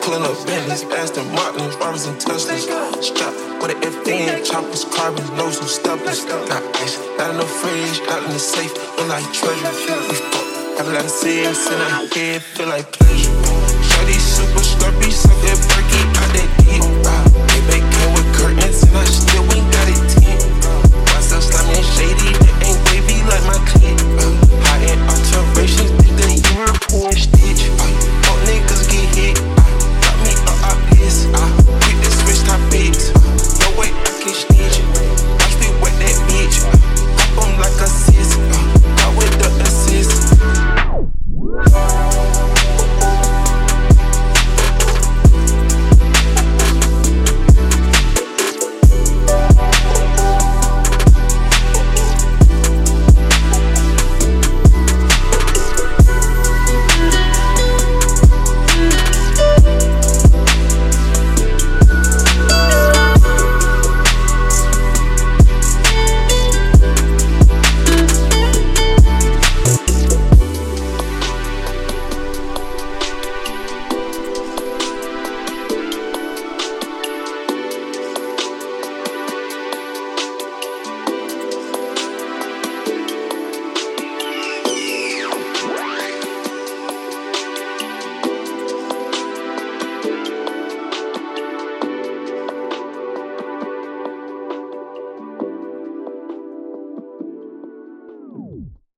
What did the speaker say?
Benz, Aston Martins, Robins, and Teslas. Strapped with an FN, choppers, carbons, no some steppers. Not ice, not in the fridge, not in the safe, look like treasure. We fuck, have a lot of sense in our head, feel like pleasure. Shawty super slurpy, suck that perky out that deep.